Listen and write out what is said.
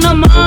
no more.